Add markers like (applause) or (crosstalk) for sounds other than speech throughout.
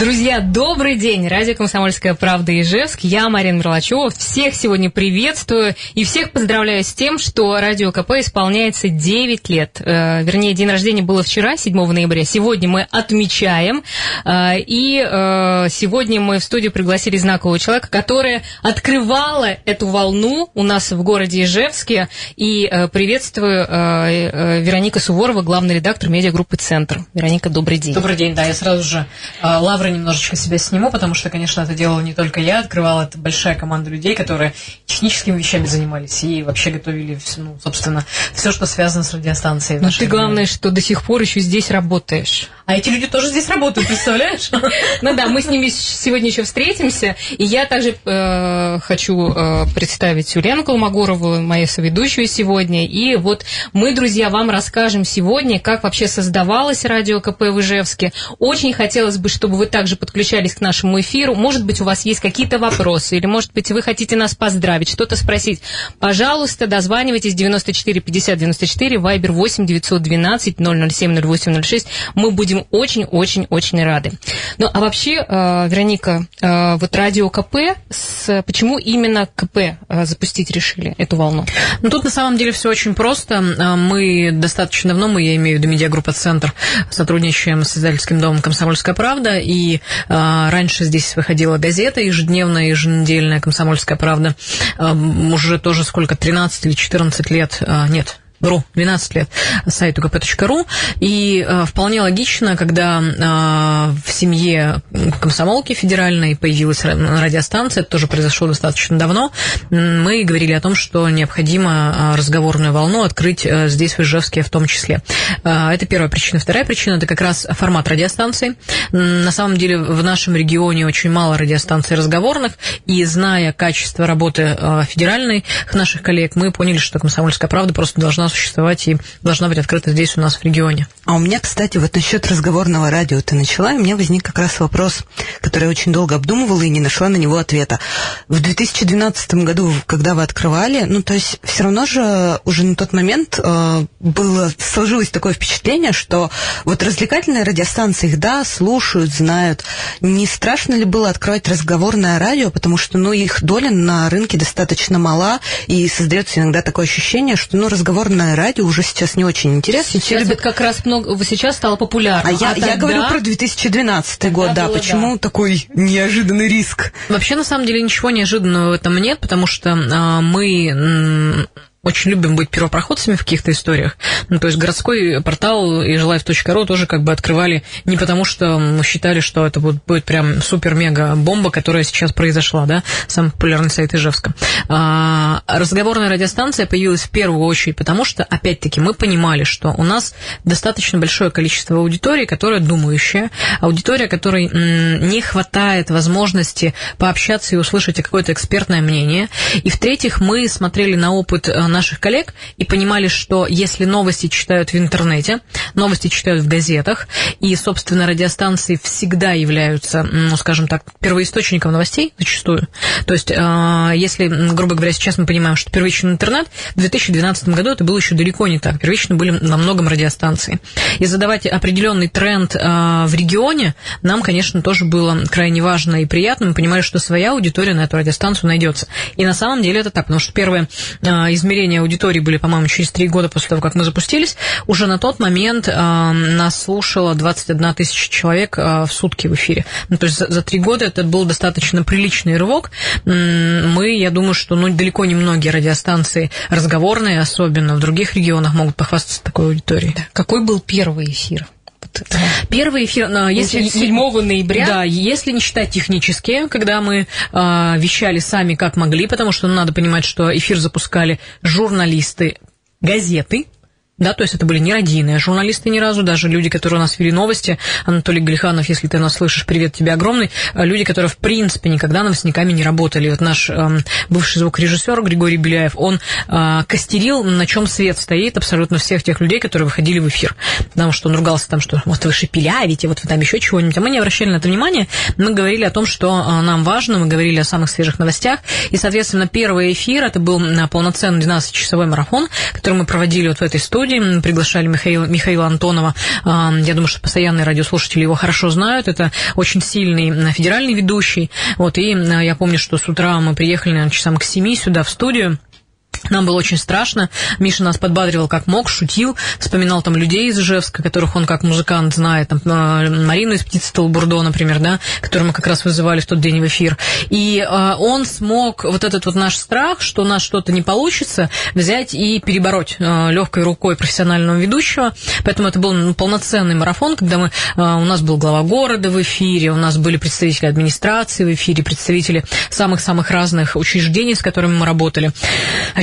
Друзья, добрый день! Радио «Комсомольская правда» Ижевск. Я Марина Мерлачева. Всех сегодня приветствую и всех поздравляю с тем, что Радио КП исполняется 9 лет. Э, вернее, день рождения было вчера, 7 ноября. Сегодня мы отмечаем. Э, и э, сегодня мы в студию пригласили знакового человека, которая открывала эту волну у нас в городе Ижевске. И э, приветствую э, э, Вероника Суворова, главный редактор медиагруппы «Центр». Вероника, добрый день. Добрый день, да, я сразу же э, лавры немножечко себя сниму, потому что, конечно, это делала не только я, открывала это большая команда людей, которые техническими вещами занимались и вообще готовили, ну, собственно, все, что связано с радиостанцией. Но ты главное, что до сих пор еще здесь работаешь. А эти люди тоже здесь работают, представляешь? (laughs) Ну да, мы с ними сегодня еще встретимся. И я также э, хочу э, представить Юлену Колмогорову, мою соведущую сегодня. И вот мы, друзья, вам расскажем сегодня, как вообще создавалось радио КП в Ижевске. Очень хотелось бы, чтобы вы также подключались к нашему эфиру. Может быть, у вас есть какие-то вопросы, или, может быть, вы хотите нас поздравить, что-то спросить. Пожалуйста, дозванивайтесь 94 50 94, Вайбер 8 912 007 08 06. Мы будем очень-очень-очень рады. Ну, а вообще, э, Вероника, э, вот радио КП, с, почему именно КП э, запустить решили эту волну? Ну, тут на самом деле все очень просто. Мы достаточно давно, мы, я имею в виду медиагруппа «Центр», сотрудничаем с издательским домом «Комсомольская правда», и раньше здесь выходила газета ежедневная, еженедельная «Комсомольская правда». Уже тоже сколько, 13 или 14 лет, нет, ру, 12 лет, сайту kp.ru. И э, вполне логично, когда э, в семье комсомолки федеральной появилась радиостанция, это тоже произошло достаточно давно, мы говорили о том, что необходимо э, разговорную волну открыть э, здесь, в Ижевске в том числе. Э, это первая причина. Вторая причина – это как раз формат радиостанции. На самом деле в нашем регионе очень мало радиостанций разговорных, и зная качество работы э, федеральной наших коллег, мы поняли, что «Комсомольская правда» просто должна существовать и должна быть открыта здесь у нас в регионе. А у меня, кстати, вот насчет разговорного радио ты начала, и у меня возник как раз вопрос, который я очень долго обдумывала и не нашла на него ответа. В 2012 году, когда вы открывали, ну, то есть все равно же уже на тот момент э, было, сложилось такое впечатление, что вот развлекательные радиостанции их, да, слушают, знают. Не страшно ли было открывать разговорное радио, потому что, ну, их доля на рынке достаточно мала, и создается иногда такое ощущение, что, ну, разговорное музыкальное радио уже сейчас не очень интересно. Сейчас любят... вот как раз много, сейчас стало популярно. А, а я, тогда... я говорю про 2012 год, да. Почему да. такой неожиданный риск? Вообще, на самом деле, ничего неожиданного в этом нет, потому что а, мы очень любим быть первопроходцами в каких-то историях. Ну, то есть городской портал и жилайф.ру тоже как бы открывали не потому, что мы считали, что это будет, будет прям супер-мега-бомба, которая сейчас произошла, да, самый популярный сайт Ижевска. А, разговорная радиостанция появилась в первую очередь потому, что, опять-таки, мы понимали, что у нас достаточно большое количество аудитории, которая думающая, аудитория, которой не хватает возможности пообщаться и услышать какое-то экспертное мнение. И, в-третьих, мы смотрели на опыт э, наших коллег и понимали, что если новости читают в интернете, новости читают в газетах, и, собственно, радиостанции всегда являются, ну, скажем так, первоисточником новостей зачастую. То есть, а, если, грубо говоря, сейчас мы понимаем, что первичный интернет, в 2012 году это было еще далеко не так. Первично были на многом радиостанции. И задавать определенный тренд а, в регионе нам, конечно, тоже было крайне важно и приятно. Мы понимали, что своя аудитория на эту радиостанцию найдется. И на самом деле это так, потому что первое а, измерение измерения аудитории были, по-моему, через три года после того, как мы запустились. Уже на тот момент э, нас слушало 21 тысяча человек э, в сутки в эфире. Ну, то есть за три года это был достаточно приличный рывок. Мы, я думаю, что ну, далеко не многие радиостанции разговорные, особенно в других регионах, могут похвастаться такой аудиторией. Да. Какой был первый эфир? Первый эфир, если 7 ноября. Да, если не считать технические, когда мы э, вещали сами как могли, потому что ну, надо понимать, что эфир запускали журналисты газеты, да, то есть это были не родийные журналисты ни разу, даже люди, которые у нас вели новости, Анатолий Галиханов, если ты нас слышишь, привет тебе огромный, а люди, которые в принципе никогда новостниками не работали. Вот наш э, бывший звукорежиссер Григорий Беляев, он э, костерил, на чем свет стоит абсолютно всех тех людей, которые выходили в эфир, потому что он ругался там, что вот вы шепелявите, вот вы там еще чего-нибудь, а мы не обращали на это внимания, мы говорили о том, что э, нам важно, мы говорили о самых свежих новостях, и, соответственно, первый эфир, это был э, полноценный 12-часовой марафон, который мы проводили вот в этой студии, студии, приглашали Михаила, Михаила Антонова. А, я думаю, что постоянные радиослушатели его хорошо знают. Это очень сильный федеральный ведущий. Вот, и я помню, что с утра мы приехали, наверное, часам к семи сюда в студию. Нам было очень страшно. Миша нас подбадривал как мог, шутил, вспоминал там людей из Ижевска, которых он как музыкант знает, там, а, Марину из птицы Толбурдо, например, да, которую мы как раз вызывали в тот день в эфир. И э, он смог вот этот вот наш страх, что у нас что-то не получится, взять и перебороть э, легкой рукой профессионального ведущего. Поэтому это был ну, полноценный марафон, когда мы, э, у нас был глава города в эфире, у нас были представители администрации в эфире, представители самых-самых разных учреждений, с которыми мы работали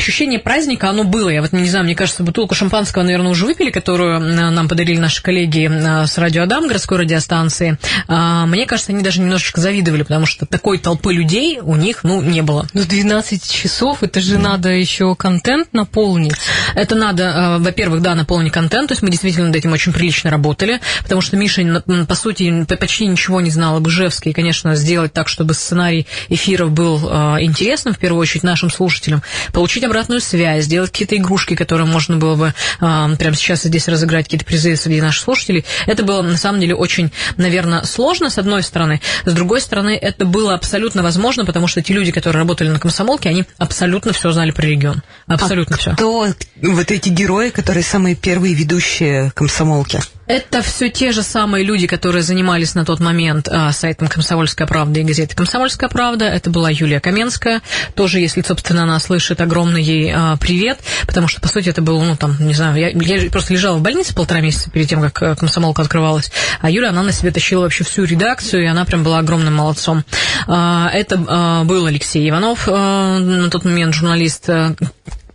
ощущение праздника, оно было. Я вот не знаю, мне кажется, бутылку шампанского, наверное, уже выпили, которую э, нам подарили наши коллеги э, с Радио Адам, городской радиостанции. А, мне кажется, они даже немножечко завидовали, потому что такой толпы людей у них, ну, не было. Ну, 12 часов, это же mm. надо еще контент наполнить. Это надо, во-первых, да, наполнить контент, то есть мы действительно над этим очень прилично работали, потому что Миша, по сути, почти ничего не знал об Ижевске, и, конечно, сделать так, чтобы сценарий эфиров был интересным, в первую очередь, нашим слушателям, получить обратную связь, сделать какие-то игрушки, которые можно было бы э, прямо сейчас здесь разыграть, какие-то призы среди наших слушателей. Это было, на самом деле, очень, наверное, сложно, с одной стороны. С другой стороны, это было абсолютно возможно, потому что те люди, которые работали на комсомолке, они абсолютно все знали про регион. Абсолютно а все. Кто вот эти герои, которые самые первые ведущие комсомолки? Это все те же самые люди, которые занимались на тот момент а, сайтом «Комсомольская правда» и газетой «Комсомольская правда». Это была Юлия Каменская. Тоже, если, собственно, она слышит, огромный ей а, привет, потому что, по сути, это было, ну, там, не знаю, я, я просто лежала в больнице полтора месяца перед тем, как э, «Комсомолка» открывалась, а Юля, она на себе тащила вообще всю редакцию, и она прям была огромным молодцом. А, это а, был Алексей Иванов, а, на тот момент журналист э,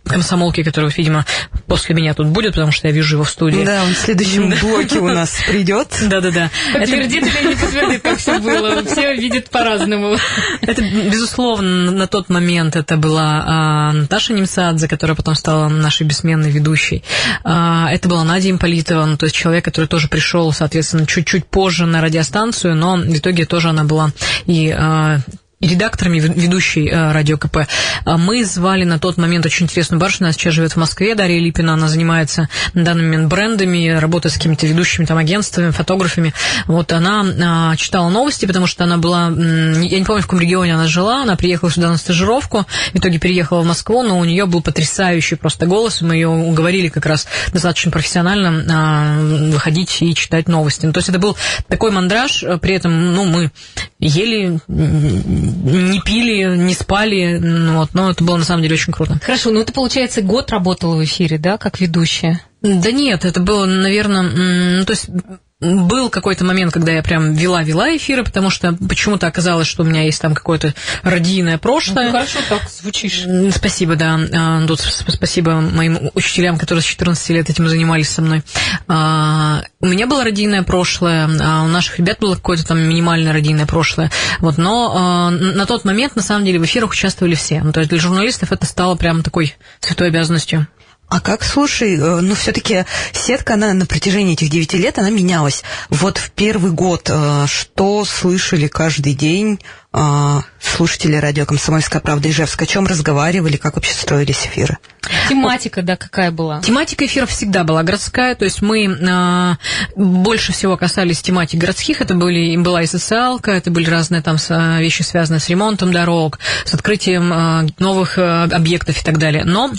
комсомолки, который, видимо, после меня тут будет, потому что я вижу его в студии. Да, он в следующем блоке у нас придет. Да-да-да. Подтвердит или не подтвердит, как все было. Все видят по-разному. Это, безусловно, на тот момент это была а, Наташа Немсадзе, которая потом стала нашей бессменной ведущей. А, это была Надя Имполитова, ну, то есть человек, который тоже пришел, соответственно, чуть-чуть позже на радиостанцию, но в итоге тоже она была и редакторами ведущей э, Радио КП. А мы звали на тот момент очень интересную барышню, она сейчас живет в Москве, Дарья Липина, она занимается на данный момент брендами, работает с какими-то ведущими там агентствами, фотографами. Вот она а, читала новости, потому что она была, я не помню, в каком регионе она жила, она приехала сюда на стажировку, в итоге переехала в Москву, но у нее был потрясающий просто голос, мы ее уговорили как раз достаточно профессионально а, выходить и читать новости. Ну, то есть это был такой мандраж, при этом, ну, мы ели не пили, не спали, ну вот, но это было на самом деле очень круто. Хорошо, ну ты, получается, год работала в эфире, да, как ведущая? Да нет, это было, наверное, ну, то есть был какой-то момент, когда я прям вела-вела эфиры, потому что почему-то оказалось, что у меня есть там какое-то родийное прошлое. Ну, хорошо так звучишь. Спасибо, да. А, тут спасибо моим учителям, которые с 14 лет этим занимались со мной. А, у меня было родийное прошлое, а у наших ребят было какое-то там минимальное родийное прошлое. Вот, но на тот момент, на самом деле, в эфирах участвовали все. Ну, то есть для журналистов это стало прям такой святой обязанностью. А как, слушай, э, ну все-таки сетка, она на протяжении этих девяти лет, она менялась. Вот в первый год э, что слышали каждый день э, слушатели радио «Комсомольская правда» Ижевск? О чем разговаривали, как вообще строились эфиры? Тематика, да, какая была? Тематика эфиров всегда была городская, то есть мы э, больше всего касались тематик городских, это были, была и социалка, это были разные там вещи, связанные с ремонтом дорог, с открытием э, новых э, объектов и так далее. Но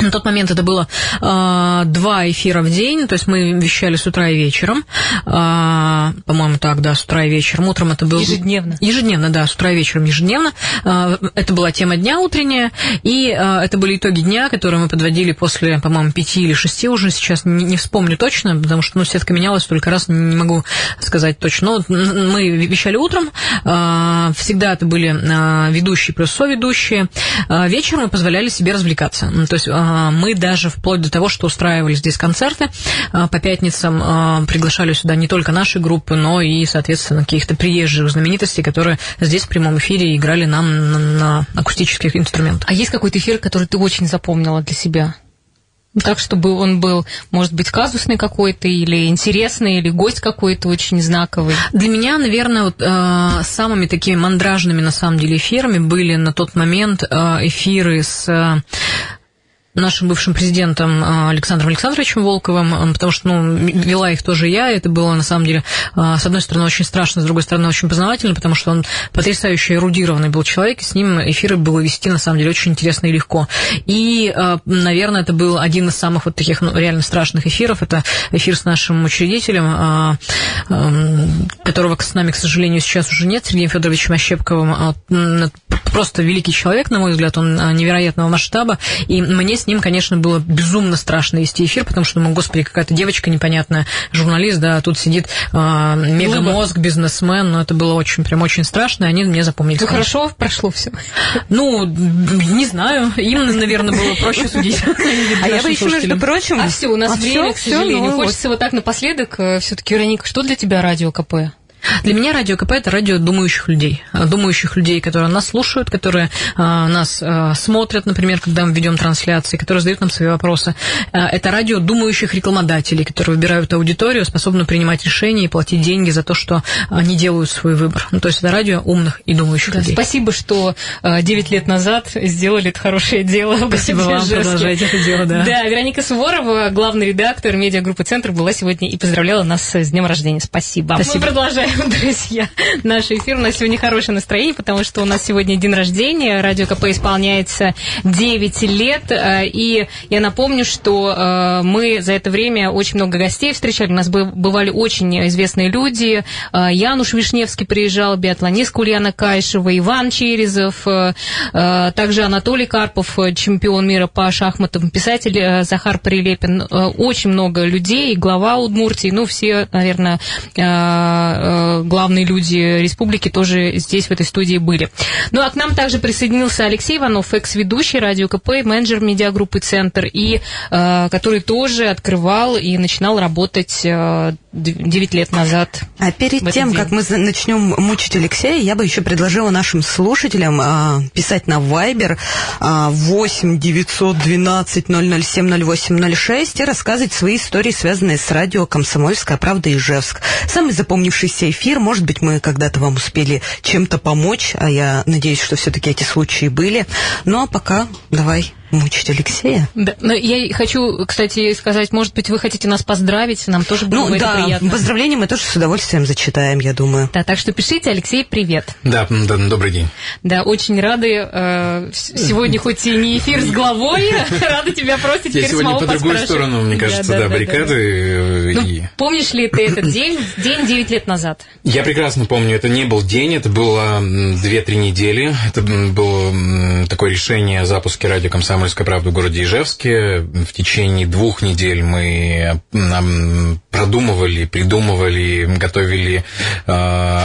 на тот момент это было э, два эфира в день, то есть мы вещали с утра и вечером. Э, по-моему, так, да, с утра и вечером. Утром это было... Ежедневно. Ежедневно, да, с утра и вечером ежедневно. Э, это была тема дня утренняя, и э, это были итоги дня, которые мы подводили после, по-моему, пяти или шести уже, сейчас не, не вспомню точно, потому что, ну, сетка менялась столько раз, не могу сказать точно. Но мы вещали утром, э, всегда это были э, ведущие плюс соведущие. Э, вечером мы позволяли себе развлекаться. То есть мы даже вплоть до того, что устраивали здесь концерты по пятницам, приглашали сюда не только наши группы, но и, соответственно, каких-то приезжих знаменитостей, которые здесь в прямом эфире играли нам на, на акустических инструментах. А есть какой-то эфир, который ты очень запомнила для себя? Так, чтобы он был, может быть, казусный какой-то, или интересный, или гость какой-то очень знаковый. Для меня, наверное, вот, э, самыми такими мандражными, на самом деле, эфирами были на тот момент эфиры с нашим бывшим президентом а, Александром Александровичем Волковым, потому что, ну, вела их тоже я, и это было, на самом деле, а, с одной стороны, очень страшно, с другой стороны, очень познавательно, потому что он потрясающе эрудированный был человек, и с ним эфиры было вести, на самом деле, очень интересно и легко. И, а, наверное, это был один из самых вот таких, ну, реально страшных эфиров, это эфир с нашим учредителем, которого с нами, к сожалению, сейчас уже нет, Сергеем Федоровичем Ощепковым, просто великий человек, на мой взгляд, он невероятного масштаба, и мне с ним, конечно, было безумно страшно вести эфир, потому что, ну, господи, какая-то девочка непонятная, журналист, да, а тут сидит э, мегамозг, бизнесмен, но это было очень, прям очень страшно, и они мне запомнились. Ну, хорошо прошло все. Ну, не знаю, им, наверное, было проще судить. (laughs) А я бы еще, между прочим... А все, у нас время, к сожалению. Хочется вот так напоследок, э, все-таки, Вероника, что для тебя радио КП? Для меня радио КП это радио думающих людей. Думающих людей, которые нас слушают, которые а, нас а, смотрят, например, когда мы ведем трансляции, которые задают нам свои вопросы. А, это радио думающих рекламодателей, которые выбирают аудиторию, способны принимать решения и платить деньги за то, что они делают свой выбор. Ну, то есть это радио умных и думающих да, людей. Спасибо, что 9 лет назад сделали это хорошее дело. (laughs) Спасибо вам, продолжайте это дело, да. Да, Вероника Суворова, главный редактор медиагруппы «Центр», была сегодня и поздравляла нас с днем рождения. Спасибо. Спасибо. Мы продолжаем (laughs) друзья, наш эфир. У нас сегодня хорошее настроение, потому что у нас сегодня день рождения. Радио КП исполняется 9 лет. Э, и я напомню, что э, мы за это время очень много гостей встречали. У нас бывали очень известные люди. Э, Януш Вишневский приезжал, биатлонистка Ульяна Кайшева, Иван Черезов, также Анатолий Карпов, чемпион мира по шахматам, писатель Захар Прилепин. Очень много людей, глава Удмуртии, ну, все, наверное, главные люди республики тоже здесь, в этой студии были. Ну, а к нам также присоединился Алексей Иванов, экс-ведущий радио КП, менеджер медиагруппы «Центр», и э, который тоже открывал и начинал работать э, 9 лет назад. А перед тем, день. как мы начнем мучить Алексея, я бы еще предложила нашим слушателям э, писать на Viber э, 8 912 007 0806 и рассказывать свои истории, связанные с радио «Комсомольская правда» Ижевск. Самый запомнившийся эфир может быть, мы когда-то вам успели чем-то помочь, а я надеюсь, что все-таки эти случаи были. Ну а пока давай мучить Алексея. Да, но я хочу, кстати, сказать, может быть, вы хотите нас поздравить, нам тоже было ну, бы да, это приятно. поздравления мы тоже с удовольствием зачитаем, я думаю. Да, так что пишите, Алексей, привет. Да, да добрый день. Да, очень рады. Э, сегодня хоть и не эфир с главой, (laughs) рады тебя просто теперь Я сегодня по другую сторону, мне кажется, да, баррикады. Э, ну, помнишь ли ты этот день, (laughs) день 9 лет назад? Я прекрасно помню, это не был день, это было 2-3 недели. Это было такое решение о запуске радио «Комсомольская правда» в городе Ижевске. В течение двух недель мы продумывали, придумывали, готовили э,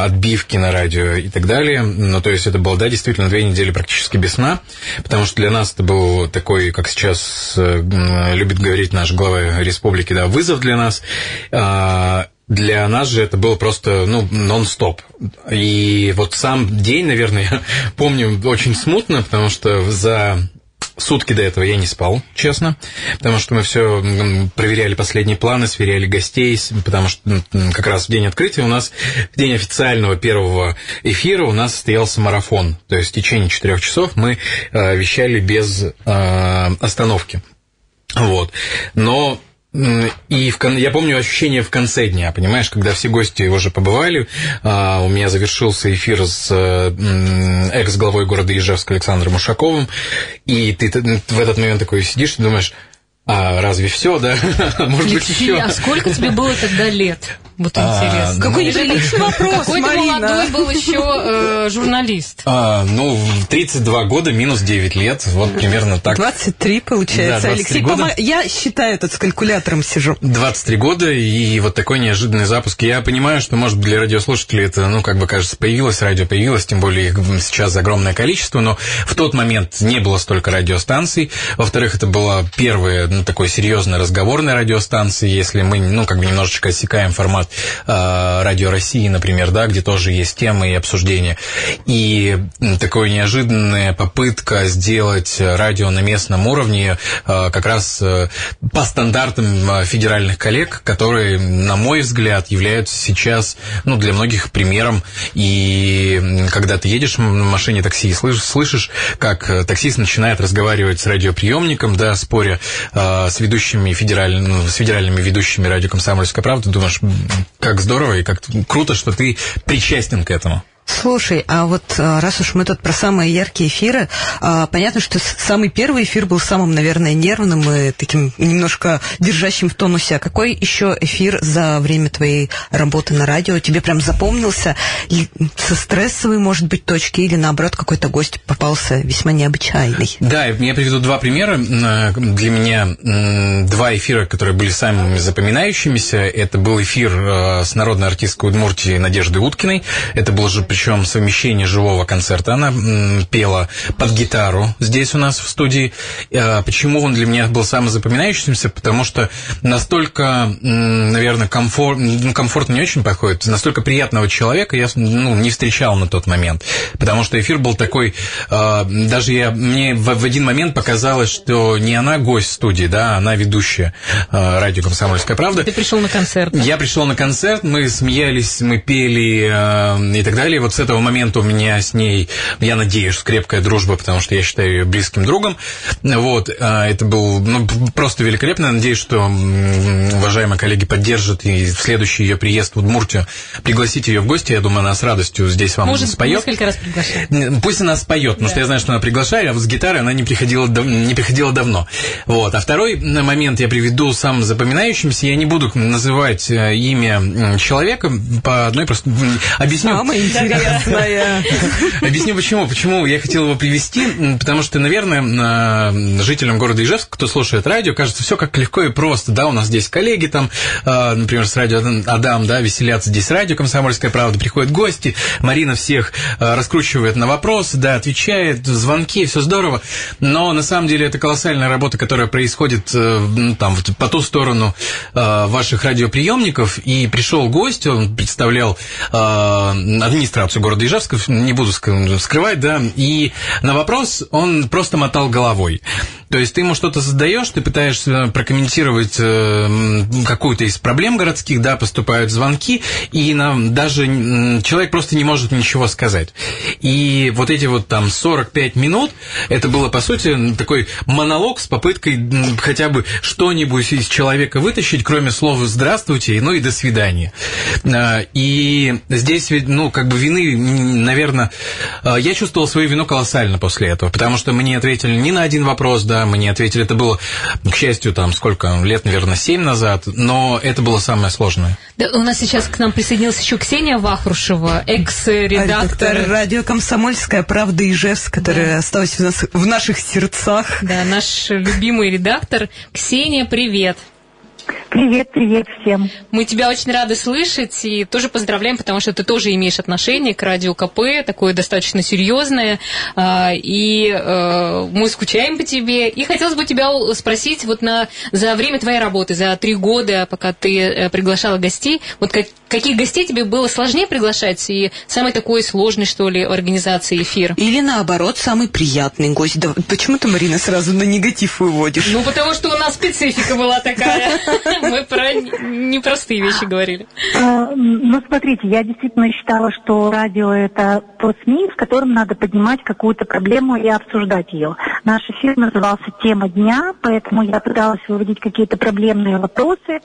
отбивки на радио и так далее. Ну, то есть это было, да, действительно, две недели практически без сна, потому что для нас это был такой, как сейчас э, любит говорить наш глава республики, да, вызов для нас. Э, для нас же это было просто, ну, нон-стоп. И вот сам день, наверное, (laughs) я помню очень смутно, потому что за Сутки до этого я не спал, честно, потому что мы все проверяли последние планы, сверяли гостей, потому что как раз в день открытия у нас, в день официального первого эфира у нас состоялся марафон. То есть в течение четырех часов мы э, вещали без э, остановки. Вот. Но и в, я помню ощущение в конце дня, понимаешь, когда все гости уже побывали, а, у меня завершился эфир с экс-главой города Ижевска Александром Ушаковым, и ты в этот момент такой сидишь и думаешь, а разве все, да? (laughs) Может Алексей, быть, еще? А сколько тебе было тогда лет? Вот а, интересно. Какой неприличный вопрос, (laughs) Какой молодой был еще э, журналист. А, ну, 32 года минус 9 лет, вот примерно так. 23, получается. Да, 23 Алексей, года. я считаю, тут с калькулятором сижу. 23 года, и вот такой неожиданный запуск. Я понимаю, что, может, для радиослушателей это, ну, как бы кажется, появилось, радио появилось, тем более их сейчас огромное количество, но в тот момент не было столько радиостанций. Во-вторых, это была первая, ну, такой серьезная разговорная радиостанция, если мы, ну, как бы немножечко осекаем формат э, Радио России, например, да, где тоже есть темы и обсуждения. И такая неожиданная попытка сделать радио на местном уровне э, как раз э, по стандартам федеральных коллег, которые, на мой взгляд, являются сейчас, ну, для многих примером. И когда ты едешь в машине такси и слышишь, слышишь как таксист начинает разговаривать с радиоприемником, да, споря с ведущими федеральными, ну, с федеральными ведущими радио «Комсомольская правда», думаешь, как здорово и как круто, что ты причастен к этому. Слушай, а вот а, раз уж мы тут про самые яркие эфиры, а, понятно, что самый первый эфир был самым, наверное, нервным и таким немножко держащим в тонусе. А какой еще эфир за время твоей работы на радио тебе прям запомнился? Со стрессовой, может быть, точки или, наоборот, какой-то гость попался весьма необычайный? Да, я приведу два примера. Для меня два эфира, которые были самыми запоминающимися. Это был эфир с народной артисткой Удмуртии Надеждой Уткиной. Это был же причем совмещение живого концерта. Она пела под гитару здесь у нас в студии. А, почему он для меня был самым запоминающимся? Потому что настолько, наверное, комфорт, ну, комфортно не очень подходит, настолько приятного человека я ну, не встречал на тот момент. Потому что эфир был такой, а, даже я, мне в, в один момент показалось, что не она гость студии, да, она ведущая а, радио «Комсомольская правда». Ты пришел на концерт. Я пришел на концерт, мы смеялись, мы пели и так далее вот с этого момента у меня с ней, я надеюсь, крепкая дружба, потому что я считаю ее близким другом. Вот, а, это был ну, просто великолепно. Надеюсь, что уважаемые коллеги поддержат и в следующий ее приезд в Удмуртию пригласить ее в гости. Я думаю, она с радостью здесь вам Может, споет. несколько раз приглашает. Пусть она споет, потому да. что я знаю, что она приглашает, а вот с гитарой она не приходила, не приходила давно. Вот. А второй момент я приведу самым запоминающимся. Я не буду называть э, имя человека по одной просто... Объясню. Самое интересное интересная. (laughs) Объясню почему. Почему я хотел его привести, потому что, наверное, жителям города Ижевск, кто слушает радио, кажется, все как легко и просто. Да, у нас здесь коллеги там, а, например, с радио Адам, да, веселятся здесь радио «Комсомольская правда», приходят гости, Марина всех а, раскручивает на вопросы, да, отвечает, звонки, все здорово. Но на самом деле это колоссальная работа, которая происходит э, ну, там вот по ту сторону а, ваших радиоприемников. И пришел гость, он представлял администрацию администрацию города Ижевска, не буду скрывать, да, и на вопрос он просто мотал головой. То есть ты ему что-то задаешь, ты пытаешься прокомментировать э, какую-то из проблем городских, да, поступают звонки, и нам даже человек просто не может ничего сказать. И вот эти вот там 45 минут, это было, по сути, такой монолог с попыткой хотя бы что-нибудь из человека вытащить, кроме слова «здравствуйте», ну и «до свидания». А, и здесь, ну, как бы вины, наверное, а, я чувствовал свою вину колоссально после этого, потому что мы не ответили ни на один вопрос, да, да, мы не ответили. Это было, к счастью, там сколько лет, наверное, семь назад, но это было самое сложное. Да, у нас сейчас к нам присоединилась еще Ксения Вахрушева, экс-редактор. радио «Комсомольская правда» Ижевск, которая да. осталась в, нас, в наших сердцах. Да, наш любимый редактор. Ксения, привет. Привет, привет всем. Мы тебя очень рады слышать и тоже поздравляем, потому что ты тоже имеешь отношение к радио КП, такое достаточно серьезное, а, и э, мы скучаем по тебе. И хотелось бы тебя спросить, вот на, за время твоей работы, за три года, пока ты э, приглашала гостей, вот как, каких гостей тебе было сложнее приглашать и самый такой сложный, что ли, в организации эфир? Или наоборот, самый приятный гость. Да, почему ты, Марина, сразу на негатив выводишь? Ну, потому что у нас специфика была такая. (laughs) Мы про непростые вещи говорили. А, ну, смотрите, я действительно считала, что радио – это то СМИ, с которым надо поднимать какую-то проблему и обсуждать ее. Наш эфир назывался «Тема дня», поэтому я пыталась выводить какие-то проблемные вопросы.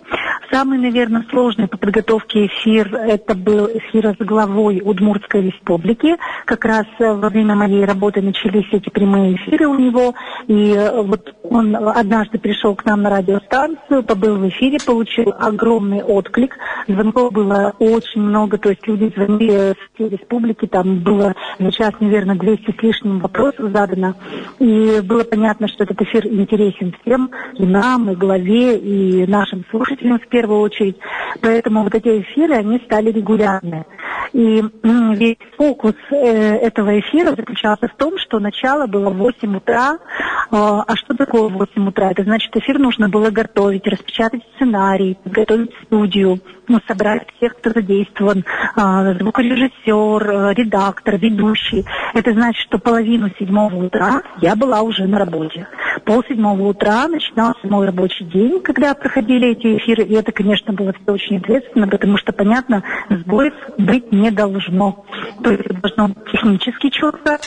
Самый, наверное, сложный по подготовке эфир – это был эфир с главой Удмуртской республики. Как раз во время моей работы начались эти прямые эфиры у него. И вот он однажды пришел к нам на радиостанцию, побыл в эфире, получил огромный отклик. Звонков было очень много, то есть люди звонили с республики, там было сейчас, наверное, 200 с лишним вопросов задано. И было понятно, что этот эфир интересен всем, и нам, и главе, и нашим слушателям в первую очередь. Поэтому вот эти эфиры, они стали регулярны. И весь фокус э, этого эфира заключался в том, что начало было в 8 утра. А, а что такое 8 утра? Это значит, эфир нужно было готовить, распечатать сценарий, готовить студию, ну, собрать всех, кто задействован, а, звукорежиссер, э, редактор, ведущий. Это значит, что половину седьмого утра я была уже на работе. Пол седьмого утра начинался мой рабочий день, когда проходили эти эфиры. И это, конечно, было все очень ответственно, потому что, понятно, сбоев быть не должно. То есть должно быть технически четко,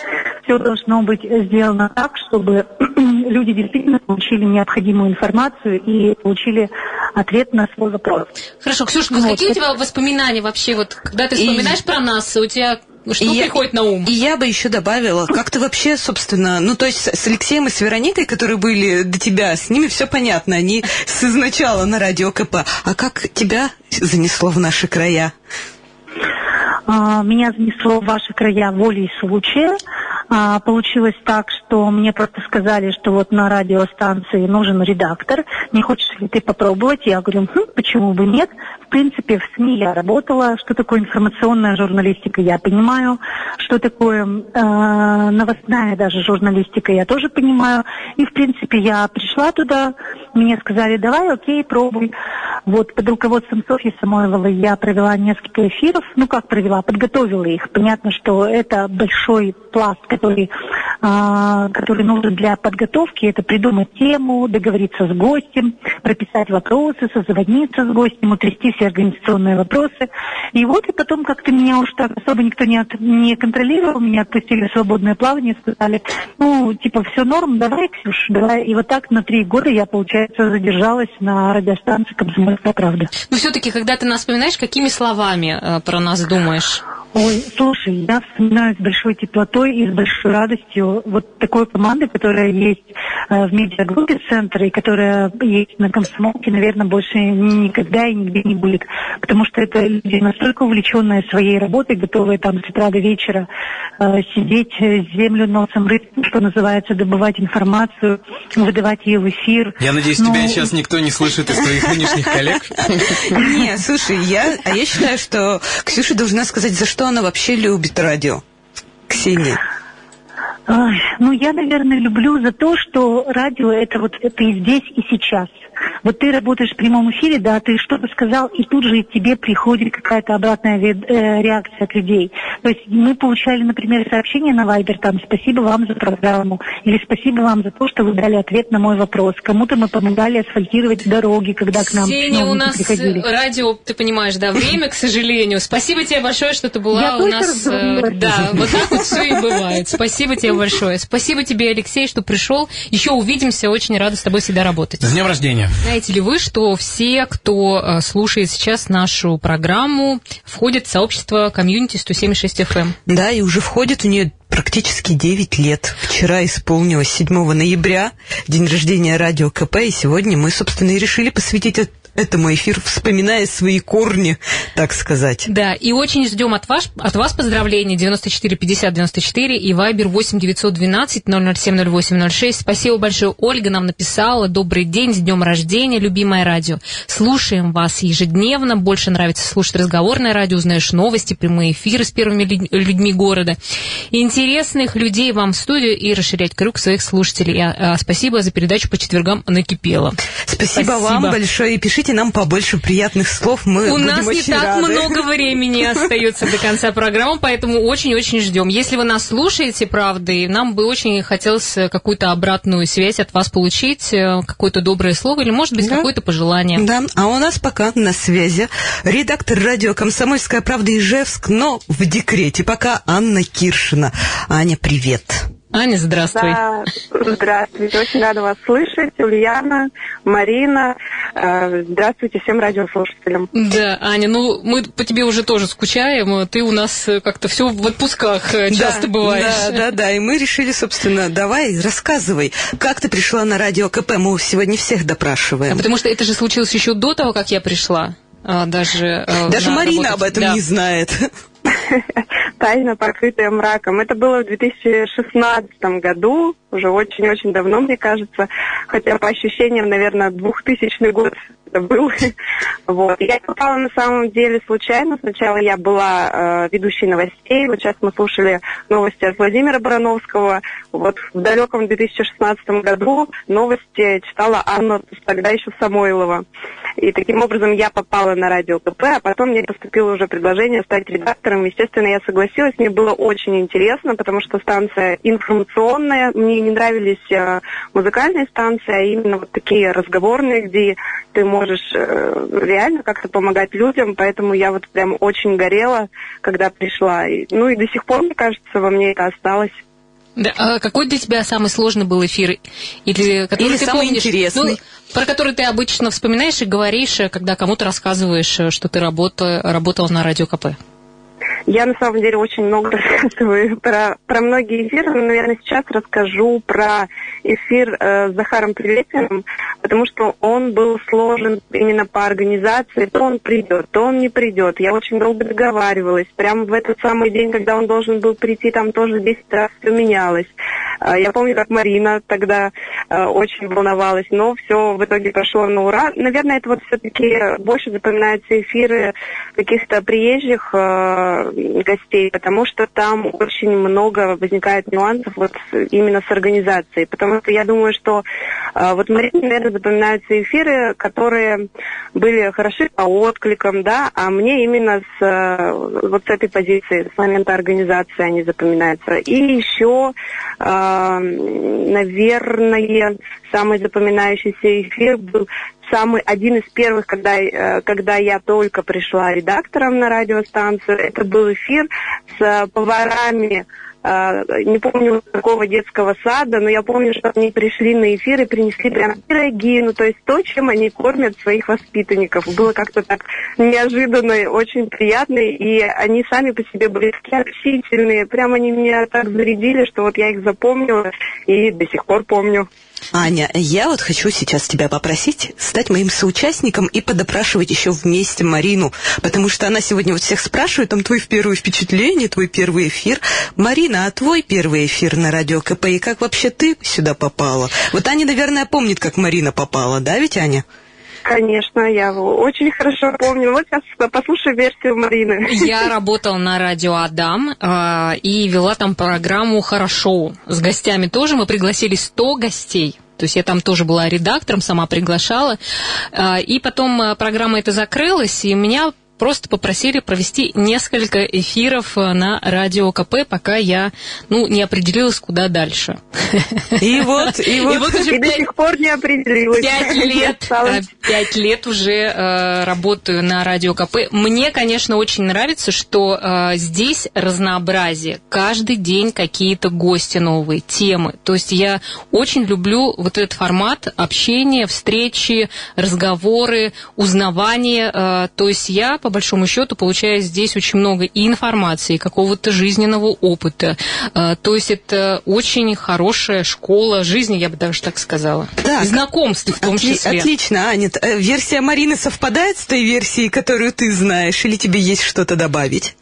все должно быть сделано так, чтобы (clears throat) люди действительно получили необходимую информацию и получили ответ на свой вопрос. Хорошо, Ксюша, вот. какие у тебя воспоминания вообще, вот, когда ты вспоминаешь и... про нас, у тебя что и приходит я, на ум? И я бы еще добавила, как ты вообще, собственно, ну, то есть с Алексеем и с Вероникой, которые были до тебя, с ними все понятно, они с изначала на радио КП. А как тебя занесло в наши края? А, меня занесло в ваши края волей случая. А, получилось так, что мне просто сказали, что вот на радиостанции нужен редактор. Не хочешь ли ты попробовать? Я говорю, хм, почему бы нет? В принципе, в СМИ я работала. Что такое информационная журналистика, я понимаю. Что такое э, новостная даже журналистика, я тоже понимаю. И, в принципе, я пришла туда, мне сказали, давай, окей, пробуй. Вот под руководством Софьи Самойловой я провела несколько эфиров. Ну, как провела? Подготовила их. Понятно, что это большой пласт, который, а, который нужен для подготовки. Это придумать тему, договориться с гостем, прописать вопросы, созвониться с гостем, утрясти все организационные вопросы. И вот и потом как-то меня уж так особо никто не, от, не контролировал, меня отпустили в свободное плавание, сказали, ну, типа, все норм, давай, Ксюш, давай. И вот так на три года я, получается, задержалась на радиостанции «Комсомольская правда». Но все-таки, когда ты нас вспоминаешь, какими словами э, про нас думаешь? Ой, слушай, я вспоминаю с большой теплотой и с большой радостью вот такой команды, которая есть э, в медиагруппе центра и которая есть на комсомолке, наверное, больше никогда и нигде не будет. Потому что это люди настолько увлеченные своей работой, готовые там с утра до вечера э, сидеть, э, землю носом рыть, что называется, добывать информацию, выдавать ее в эфир. Я надеюсь, Но... тебя сейчас никто не слышит из твоих нынешних коллег? (laughs) Не, слушай, я, а я считаю, что Ксюша должна сказать, за что что она вообще любит радио? Ксения. Ой, ну, я, наверное, люблю за то, что радио это вот это и здесь, и сейчас. Вот ты работаешь в прямом эфире, да, ты что-то сказал, и тут же тебе приходит какая-то обратная э, реакция от людей. То есть мы получали, например, сообщение на Вайбер, там, спасибо вам за программу, или спасибо вам за то, что вы дали ответ на мой вопрос. Кому-то мы помогали асфальтировать дороги, когда к нам Сеня, у нас приходили. радио, ты понимаешь, да, время, к сожалению. Спасибо тебе большое, что ты была Я у нас. Э, да, вот так вот все и бывает. Спасибо тебе большое. Спасибо тебе, Алексей, что пришел. Еще увидимся. Очень рада с тобой всегда работать. С днем рождения. Знаете ли вы, что все, кто э, слушает сейчас нашу программу, входят в сообщество комьюнити 176 FM? Эм? Да, и уже входит в нее практически 9 лет. Вчера исполнилось 7 ноября, день рождения радио КП, и сегодня мы, собственно, и решили посвятить этому эфиру, вспоминая свои корни, так сказать. Да, и очень ждем от вас, от вас поздравления 94 50 94 и Вайбер 8 912 007 08 06. Спасибо большое. Ольга нам написала. Добрый день, с днем рождения, любимое радио. Слушаем вас ежедневно. Больше нравится слушать разговорное радио, узнаешь новости, прямые эфиры с первыми людьми города. Интересных людей вам в студию и расширять круг своих слушателей. А, спасибо за передачу по четвергам накипело. Спасибо, Спасибо. вам большое. И пишите Пишите нам побольше приятных слов, мы У нас не так рады. много времени (laughs) остается до конца программы, поэтому очень-очень ждем. Если вы нас слушаете, правда, и нам бы очень хотелось какую-то обратную связь от вас получить, э, какое-то доброе слово или, может быть, да. какое-то пожелание. Да, а у нас пока на связи редактор радио «Комсомольская правда» Ижевск, но в декрете пока Анна Киршина. Аня, привет. Аня, здравствуй. Да, здравствуйте. Очень рада вас слышать. Ульяна, Марина. Э, здравствуйте всем радиослушателям. Да, Аня, ну мы по тебе уже тоже скучаем. Ты у нас как-то все в отпусках э, часто да, бываешь. Да, да, да. И мы решили, собственно, давай, рассказывай, как ты пришла на радио КП. Мы сегодня всех допрашиваем. А потому что это же случилось еще до того, как я пришла. А, даже э, даже Марина работать. об этом да. не знает. Тайна, покрытая мраком. Это было в 2016 году, уже очень-очень давно, мне кажется. Хотя по ощущениям, наверное, 2000 год это был. вот. Я попала на самом деле случайно. Сначала я была э, ведущей новостей. Вот сейчас мы слушали новости от Владимира Барановского. Вот в далеком 2016 году новости читала Анна, тогда еще Самойлова. И таким образом я попала на радио КП, а потом мне поступило уже предложение стать редактором. Естественно, я согласилась. Мне было очень интересно, потому что станция информационная. Мне не нравились э, музыкальные станции, а именно вот такие разговорные, где ты можешь э, реально как-то помогать людям. Поэтому я вот прям очень горела, когда пришла. И, ну и до сих пор, мне кажется, во мне это осталось. Да, а какой для тебя самый сложный был эфир? Или, который Или ты самый помнишь? интересный? Ну, про который ты обычно вспоминаешь и говоришь, когда кому-то рассказываешь, что ты работа, работал на радио КП? Я на самом деле очень много (laughs) рассказываю про, про многие эфиры, но, наверное, сейчас расскажу про эфир э, с Захаром Приветиным, потому что он был сложен именно по организации. То он придет, то он не придет. Я очень долго договаривалась. Прямо в этот самый день, когда он должен был прийти, там тоже 10 раз все менялось. Э, я помню, как Марина тогда э, очень волновалась, но все в итоге прошло на ура. Наверное, это вот все-таки больше запоминаются эфиры каких-то приезжих э, гостей, потому что там очень много возникает нюансов вот именно с организацией. Потому что я думаю, что вот Марине, наверное, запоминаются эфиры, которые были хороши по откликам, да, а мне именно с э, вот с этой позиции, с момента организации они запоминаются. И еще, э, наверное, самый запоминающийся эфир был самый один из первых, когда, э, когда я только пришла редактором на радиостанцию. Это был эфир с поварами не помню какого детского сада, но я помню, что они пришли на эфир и принесли прям пироги, ну то есть то, чем они кормят своих воспитанников. Было как-то так неожиданно, очень приятно, и они сами по себе были такие общительные, прям они меня так зарядили, что вот я их запомнила и до сих пор помню. Аня, я вот хочу сейчас тебя попросить стать моим соучастником и подопрашивать еще вместе Марину, потому что она сегодня вот всех спрашивает, там твои первые впечатления, твой первый эфир. Марина, а твой первый эфир на радио КП, и как вообще ты сюда попала? Вот Аня, наверное, помнит, как Марина попала, да ведь, Аня? Конечно, я его очень хорошо помню. Вот сейчас послушай версию Марины. Я работала на радио Адам э, и вела там программу «Хорошо». С гостями тоже мы пригласили 100 гостей. То есть я там тоже была редактором, сама приглашала. Э, и потом программа эта закрылась, и меня просто попросили провести несколько эфиров на радио КП, пока я, ну, не определилась, куда дальше. И вот, и (laughs) вот, и вот уже и 5, до сих пор не определилась. Пять (laughs) лет, пять лет уже э, работаю на радио КП. Мне, конечно, очень нравится, что э, здесь разнообразие. Каждый день какие-то гости новые, темы. То есть я очень люблю вот этот формат общения, встречи, разговоры, узнавания. Э, то есть я по большому счету получаю здесь очень много и информации, и какого-то жизненного опыта. То есть это очень хорошая школа жизни, я бы даже так сказала. Так, и знакомств в том отли- числе. Отлично, Аня. Версия Марины совпадает с той версией, которую ты знаешь, или тебе есть что-то добавить?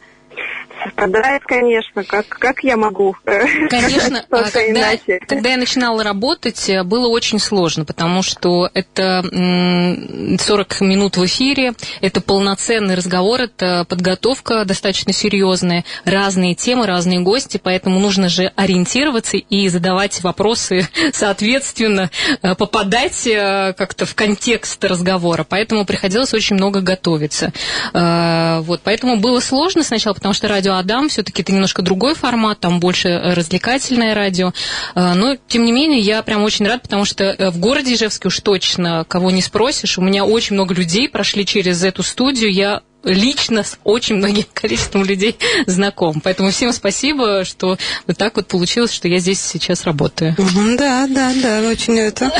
Совпадает, конечно. Как, как я могу? Конечно, (laughs) а когда, когда я начинала работать, было очень сложно, потому что это 40 минут в эфире, это полноценный разговор, это подготовка достаточно серьезная, разные темы, разные гости, поэтому нужно же ориентироваться и задавать вопросы (laughs) соответственно, попадать э, как-то в контекст разговора, поэтому приходилось очень много готовиться. Э, вот, поэтому было сложно сначала, потому что радио Адам все-таки это немножко другой формат, там больше развлекательное радио. Но, тем не менее, я прям очень рад, потому что в городе Ижевске уж точно, кого не спросишь, у меня очень много людей прошли через эту студию. Я лично с очень многим (laughs) количеством людей знаком. Поэтому всем спасибо, что вот так вот получилось, что я здесь сейчас работаю. Да, да, да, очень это... (laughs)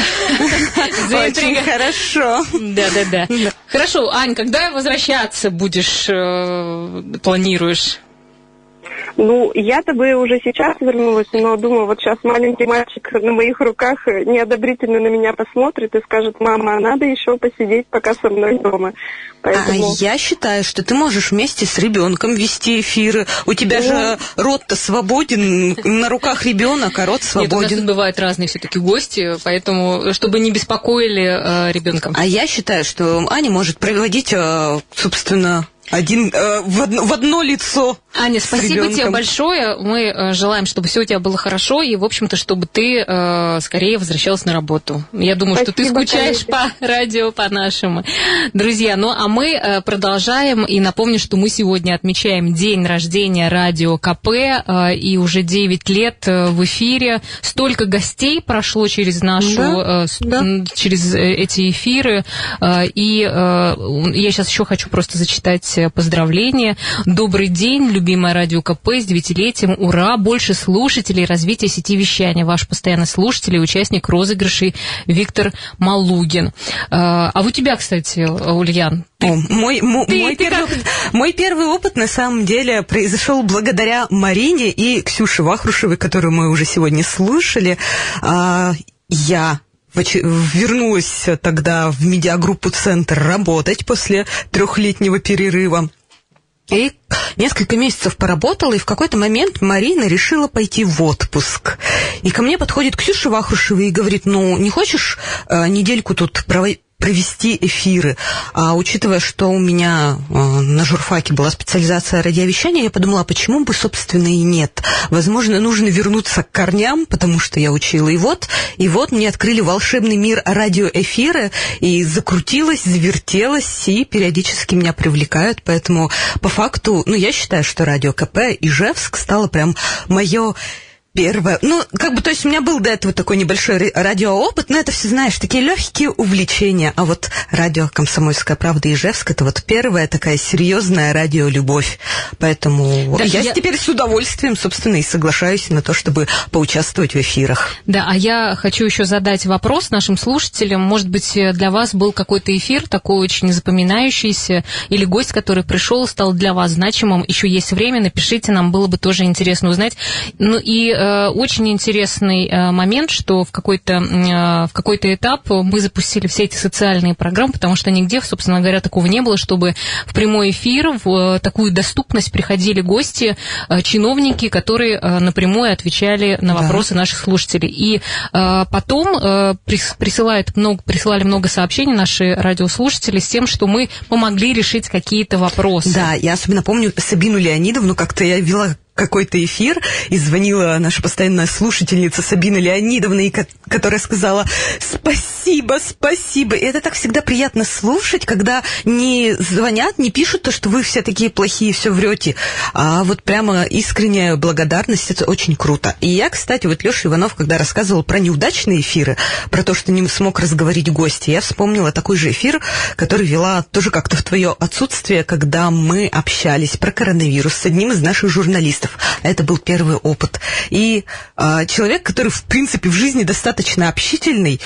Очень хорошо. Да, да, да. Хорошо, Ань, когда возвращаться будешь, э, планируешь? Ну, я-то бы уже сейчас вернулась, но думаю, вот сейчас маленький мальчик на моих руках неодобрительно на меня посмотрит и скажет, мама, а надо еще посидеть пока со мной дома. Поэтому... А я считаю, что ты можешь вместе с ребенком вести эфиры. У тебя ну... же рот-то свободен, на руках ребенок, а рот свободен. Нет, у нас бывают разные все-таки гости, поэтому чтобы не беспокоили э, ребенка. А я считаю, что Аня может проводить, э, собственно, один э, в, одно, в одно лицо. Аня, спасибо тебе большое. Мы э, желаем, чтобы все у тебя было хорошо и, в общем-то, чтобы ты э, скорее возвращалась на работу. Я думаю, спасибо, что ты скучаешь конечно. по радио, по нашему. Друзья, ну а мы э, продолжаем. И напомню, что мы сегодня отмечаем день рождения радио КП. Э, и уже 9 лет э, в эфире. Столько гостей прошло через нашу, да, э, да. через э, эти эфиры. Э, и э, я сейчас еще хочу просто зачитать поздравления. Добрый день, любимая радио КП с девятилетием. Ура! Больше слушателей, развитие сети вещания. Ваш постоянный слушатель и участник розыгрышей Виктор Малугин. А, а у тебя, кстати, Ульян, о, мой, мой, ты, мой, ты первый, как... (laughs) мой первый опыт на самом деле произошел благодаря Марине и Ксюше Вахрушевой, которую мы уже сегодня слушали. А, я вернулась тогда в медиагруппу «Центр» работать после трехлетнего перерыва. И несколько месяцев поработала, и в какой-то момент Марина решила пойти в отпуск. И ко мне подходит Ксюша Вахрушева и говорит, ну, не хочешь э, недельку тут провести эфиры. А учитывая, что у меня э, на журфаке была специализация радиовещания, я подумала, а почему бы, собственно, и нет. Возможно, нужно вернуться к корням, потому что я учила. И вот, и вот мне открыли волшебный мир радиоэфира, и закрутилась, завертелась, и периодически меня привлекают. Поэтому, по факту, ну, я считаю, что радио КП Ижевск стало прям мое Первое. Ну, как бы, то есть у меня был до этого такой небольшой радиоопыт, но это все, знаешь, такие легкие увлечения. А вот радио «Комсомольская правда» Ижевск – это вот первая такая серьезная радиолюбовь. Поэтому да, я, я теперь с удовольствием, собственно, и соглашаюсь на то, чтобы поучаствовать в эфирах. Да, а я хочу еще задать вопрос нашим слушателям. Может быть, для вас был какой-то эфир такой очень запоминающийся, или гость, который пришел, стал для вас значимым. Еще есть время, напишите, нам было бы тоже интересно узнать. Ну и Э, очень интересный э, момент, что в какой-то э, в какой-то этап мы запустили все эти социальные программы, потому что нигде, собственно говоря, такого не было, чтобы в прямой эфир, в такую доступность приходили гости, чиновники, которые напрямую отвечали на вопросы да. наших слушателей. И потом присылают много, присылали много сообщений наши радиослушатели с тем, что мы помогли решить какие-то вопросы. Да, я особенно помню Сабину Леонидовну, как-то я вела какой-то эфир, и звонила наша постоянная слушательница Сабина Леонидовна, и которая сказала «Спасибо, спасибо». И это так всегда приятно слушать, когда не звонят, не пишут то, что вы все такие плохие, все врете, а вот прямо искренняя благодарность, это очень круто. И я, кстати, вот Леша Иванов, когда рассказывал про неудачные эфиры, про то, что не смог разговорить гости, я вспомнила такой же эфир, который вела тоже как-то в твое отсутствие, когда мы общались про коронавирус с одним из наших журналистов журналистов. Это был первый опыт. И э, человек, который, в принципе, в жизни достаточно общительный,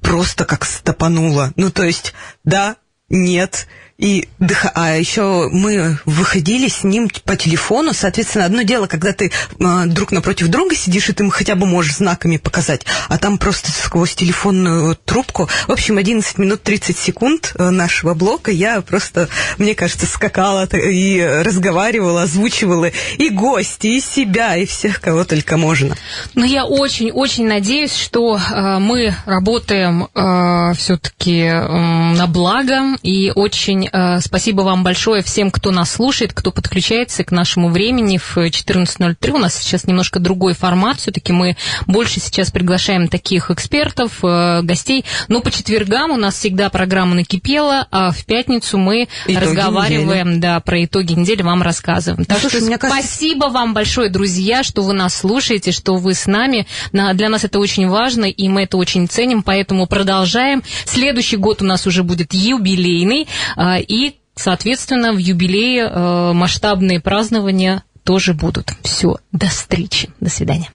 просто как стопануло. Ну, то есть, да, нет, и а еще мы выходили с ним по телефону. Соответственно, одно дело, когда ты а, друг напротив друга сидишь, и ты хотя бы можешь знаками показать, а там просто сквозь телефонную трубку. В общем, 11 минут 30 секунд э, нашего блока я просто, мне кажется, скакала и разговаривала, озвучивала и гости, и себя, и всех, кого только можно. Ну, я очень-очень надеюсь, что э, мы работаем э, все-таки э, на благо и очень очень э, спасибо вам большое всем, кто нас слушает, кто подключается к нашему времени в 14.03. У нас сейчас немножко другой формат. Все-таки мы больше сейчас приглашаем таких экспертов, э, гостей. Но по четвергам у нас всегда программа накипела, а в пятницу мы итоги разговариваем недели. да, про итоги недели, вам рассказываем. Так Слушай, что кажется... спасибо вам большое, друзья, что вы нас слушаете, что вы с нами. Для нас это очень важно, и мы это очень ценим, поэтому продолжаем. Следующий год у нас уже будет юбилейный. А, и соответственно, в юбилее э, масштабные празднования тоже будут. Все, до встречи, до свидания.